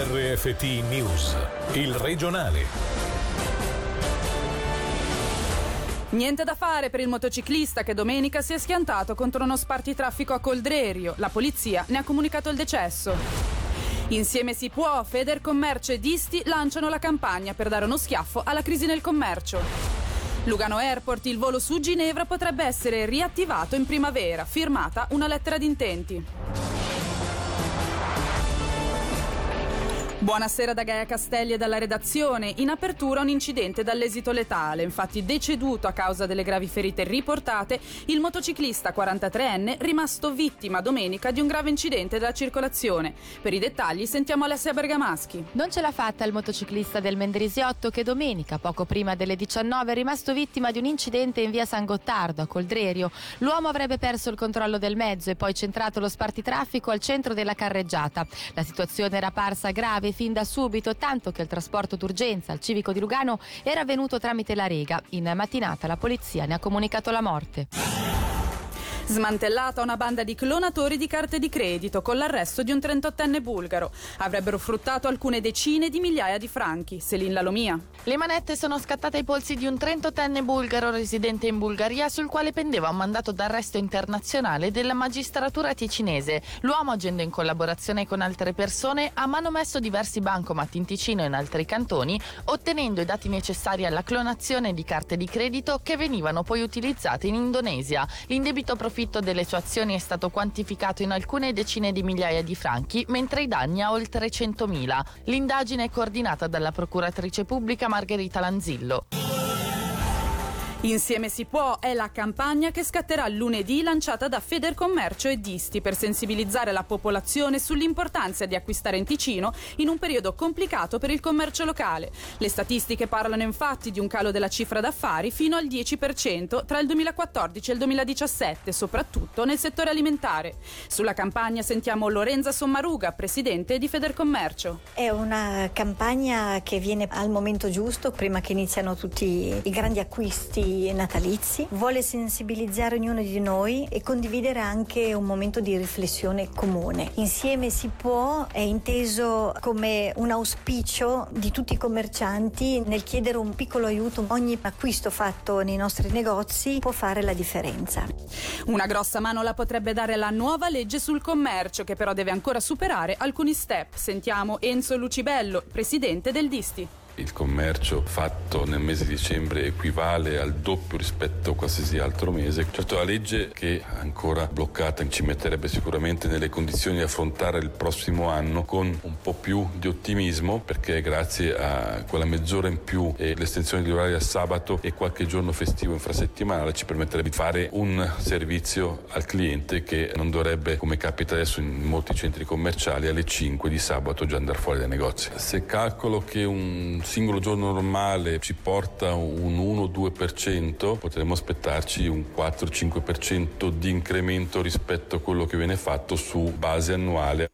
RFT News, il regionale. Niente da fare per il motociclista che domenica si è schiantato contro uno spartitraffico a Coldrerio. La polizia ne ha comunicato il decesso. Insieme si può, Federcommercio e Disti lanciano la campagna per dare uno schiaffo alla crisi nel commercio. Lugano Airport, il volo su Ginevra potrebbe essere riattivato in primavera, firmata una lettera d'intenti. Buonasera da Gaia Castelli e dalla redazione. In apertura un incidente dall'esito letale. Infatti deceduto a causa delle gravi ferite riportate il motociclista 43enne rimasto vittima domenica di un grave incidente della circolazione. Per i dettagli sentiamo Alessia Bergamaschi. Non ce l'ha fatta il motociclista del Mendrisiotto che domenica, poco prima delle 19, è rimasto vittima di un incidente in via San Gottardo a Coldrerio. L'uomo avrebbe perso il controllo del mezzo e poi centrato lo spartitraffico al centro della carreggiata. La situazione era parsa grave grave fin da subito, tanto che il trasporto d'urgenza al civico di Lugano era avvenuto tramite la Rega. In mattinata la polizia ne ha comunicato la morte. Smantellata una banda di clonatori di carte di credito con l'arresto di un 38enne bulgaro. Avrebbero fruttato alcune decine di migliaia di franchi. Selin Lalomia. Le manette sono scattate ai polsi di un 38enne bulgaro residente in Bulgaria sul quale pendeva un mandato d'arresto internazionale della magistratura ticinese. L'uomo, agendo in collaborazione con altre persone, ha manomesso diversi bancomat in Ticino e in altri cantoni, ottenendo i dati necessari alla clonazione di carte di credito che venivano poi utilizzate in Indonesia. L'indebito profilo profitto delle sue azioni è stato quantificato in alcune decine di migliaia di franchi, mentre i danni a oltre 100.000. L'indagine è coordinata dalla procuratrice pubblica Margherita Lanzillo. Insieme si può è la campagna che scatterà lunedì lanciata da Federcommercio e Disti per sensibilizzare la popolazione sull'importanza di acquistare in Ticino in un periodo complicato per il commercio locale. Le statistiche parlano infatti di un calo della cifra d'affari fino al 10% tra il 2014 e il 2017, soprattutto nel settore alimentare. Sulla campagna sentiamo Lorenza Sommaruga, presidente di Federcommercio. È una campagna che viene al momento giusto, prima che iniziano tutti i grandi acquisti natalizi, vuole sensibilizzare ognuno di noi e condividere anche un momento di riflessione comune. Insieme si può è inteso come un auspicio di tutti i commercianti nel chiedere un piccolo aiuto. Ogni acquisto fatto nei nostri negozi può fare la differenza. Una grossa mano la potrebbe dare la nuova legge sul commercio che però deve ancora superare alcuni step. Sentiamo Enzo Lucibello, presidente del Disti il commercio fatto nel mese di dicembre equivale al doppio rispetto a qualsiasi altro mese. Certo la legge che ancora bloccata ci metterebbe sicuramente nelle condizioni di affrontare il prossimo anno con un po' più di ottimismo perché grazie a quella mezz'ora in più e l'estensione degli orari a sabato e qualche giorno festivo infrasettimanale ci permetterebbe di fare un servizio al cliente che non dovrebbe come capita adesso in molti centri commerciali alle 5 di sabato già andare fuori dai negozi. Se calcolo che un singolo giorno normale ci porta un 1-2%, potremmo aspettarci un 4-5% di incremento rispetto a quello che viene fatto su base annuale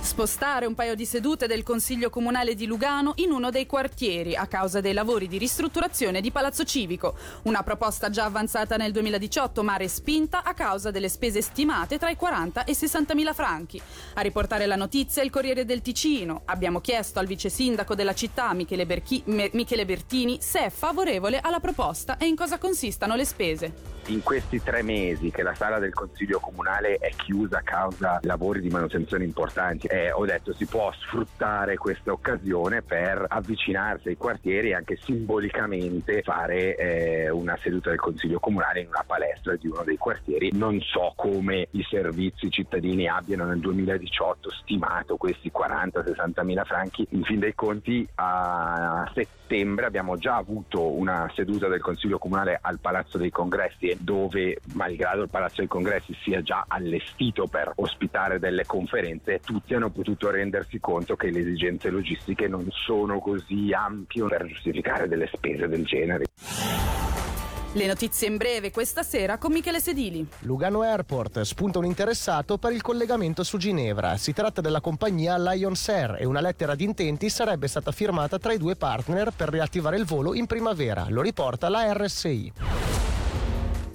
spostare un paio di sedute del Consiglio Comunale di Lugano in uno dei quartieri a causa dei lavori di ristrutturazione di Palazzo Civico. Una proposta già avanzata nel 2018 ma respinta a causa delle spese stimate tra i 40 e i 60 mila franchi. A riportare la notizia il Corriere del Ticino. Abbiamo chiesto al vice sindaco della città Michele, Berchi- Michele Bertini se è favorevole alla proposta e in cosa consistano le spese in questi tre mesi che la sala del Consiglio Comunale è chiusa a causa lavori di manutenzione importanti, eh, ho detto si può sfruttare questa occasione per avvicinarsi ai quartieri e anche simbolicamente fare eh, una seduta del Consiglio Comunale in una palestra di uno dei quartieri. Non so come i servizi cittadini abbiano nel 2018 stimato questi 40-60 mila franchi. In fin dei conti a settembre abbiamo già avuto una seduta del Consiglio Comunale al Palazzo dei Congressi dove, malgrado il Palazzo dei Congressi sia già allestito per ospitare delle conferenze, tutti hanno potuto rendersi conto che le esigenze logistiche non sono così ampie per giustificare delle spese del genere. Le notizie in breve questa sera con Michele Sedili. Lugano Airport spunta un interessato per il collegamento su Ginevra. Si tratta della compagnia Lions Air e una lettera di intenti sarebbe stata firmata tra i due partner per riattivare il volo in primavera. Lo riporta la RSI.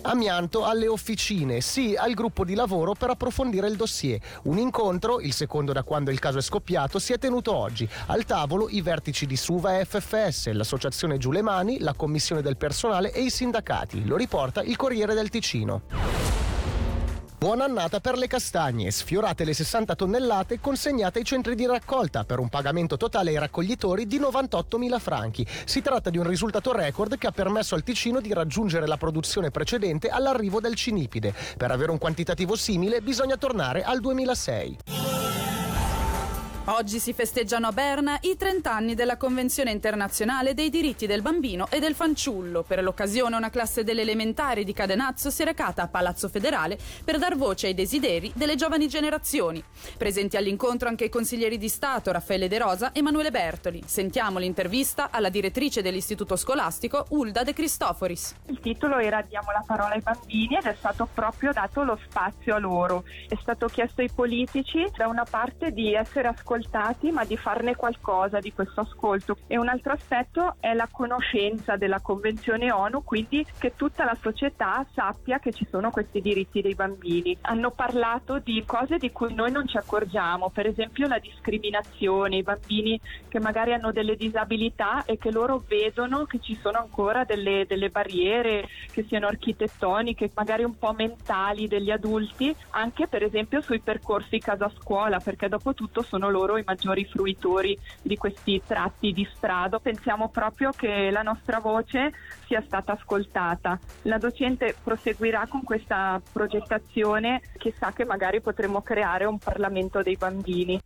Amianto alle officine, sì al gruppo di lavoro per approfondire il dossier. Un incontro, il secondo da quando il caso è scoppiato, si è tenuto oggi. Al tavolo i vertici di Suva e FFS, l'associazione Giù le Mani, la commissione del personale e i sindacati. Lo riporta il Corriere del Ticino. Buona annata per le castagne, sfiorate le 60 tonnellate consegnate ai centri di raccolta per un pagamento totale ai raccoglitori di 98.000 franchi. Si tratta di un risultato record che ha permesso al Ticino di raggiungere la produzione precedente all'arrivo del cinipide. Per avere un quantitativo simile bisogna tornare al 2006. Oggi si festeggiano a Berna i 30 anni della Convenzione internazionale dei diritti del bambino e del fanciullo. Per l'occasione una classe delle elementari di Cadenazzo si è recata a Palazzo Federale per dar voce ai desideri delle giovani generazioni. Presenti all'incontro anche i consiglieri di Stato Raffaele De Rosa e Emanuele Bertoli. Sentiamo l'intervista alla direttrice dell'istituto scolastico Ulda De Cristoforis. Il titolo era Diamo la parola ai bambini ed è stato proprio dato lo spazio a loro. È stato chiesto ai politici da una parte di essere ascoltati ascoltati ma di farne qualcosa di questo ascolto. E un altro aspetto è la conoscenza della Convenzione ONU, quindi che tutta la società sappia che ci sono questi diritti dei bambini. Hanno parlato di cose di cui noi non ci accorgiamo, per esempio la discriminazione, i bambini che magari hanno delle disabilità e che loro vedono che ci sono ancora delle, delle barriere, che siano architettoniche, magari un po' mentali degli adulti, anche per esempio sui percorsi casa scuola, perché dopo tutto sono loro loro i maggiori fruitori di questi tratti di strada. Pensiamo proprio che la nostra voce sia stata ascoltata. La docente proseguirà con questa progettazione, chissà che magari potremo creare un Parlamento dei bambini.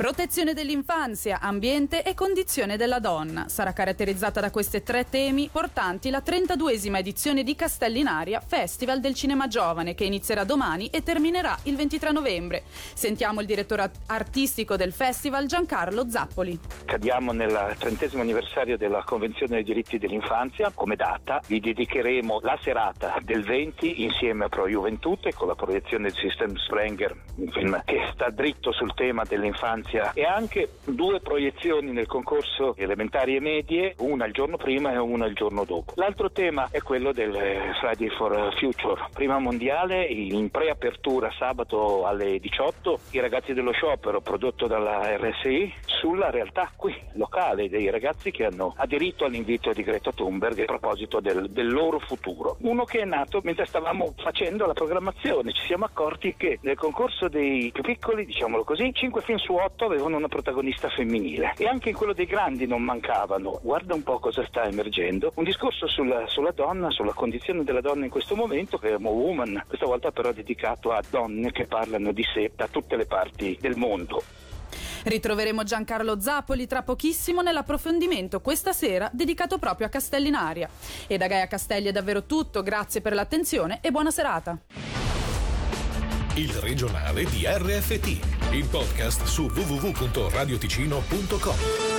Protezione dell'infanzia, ambiente e condizione della donna. Sarà caratterizzata da questi tre temi portanti la 32esima edizione di Castellinaria, Festival del Cinema Giovane, che inizierà domani e terminerà il 23 novembre. Sentiamo il direttore artistico del festival, Giancarlo Zappoli. Cadiamo nel trentesimo anniversario della Convenzione dei diritti dell'infanzia. Come data vi dedicheremo la serata del 20 insieme a Pro Juventute con la proiezione del System Sprenger, un film che sta dritto sul tema dell'infanzia Venezia e anche due proiezioni nel concorso elementari e medie, una il giorno prima e una il giorno dopo. L'altro tema è quello del Friday for Future, prima mondiale in preapertura sabato alle 18, i ragazzi dello sciopero prodotto dalla RSI sulla realtà qui locale dei ragazzi che hanno aderito all'invito di Greta Thunberg a proposito del, del loro futuro. Uno che è nato mentre stavamo facendo la programmazione, ci siamo accorti che nel concorso dei più piccoli, diciamolo così, 5 film su 8 avevano una protagonista femminile e anche in quello dei grandi non mancavano. Guarda un po' cosa sta emergendo. Un discorso sulla, sulla donna, sulla condizione della donna in questo momento, che è Mo Woman, questa volta però dedicato a donne che parlano di sé da tutte le parti del mondo. Ritroveremo Giancarlo Zappoli tra pochissimo nell'approfondimento questa sera dedicato proprio a Castellinaria. E da Gaia Castelli è davvero tutto, grazie per l'attenzione e buona serata. Il regionale di RFT, il podcast su www.radioticino.com.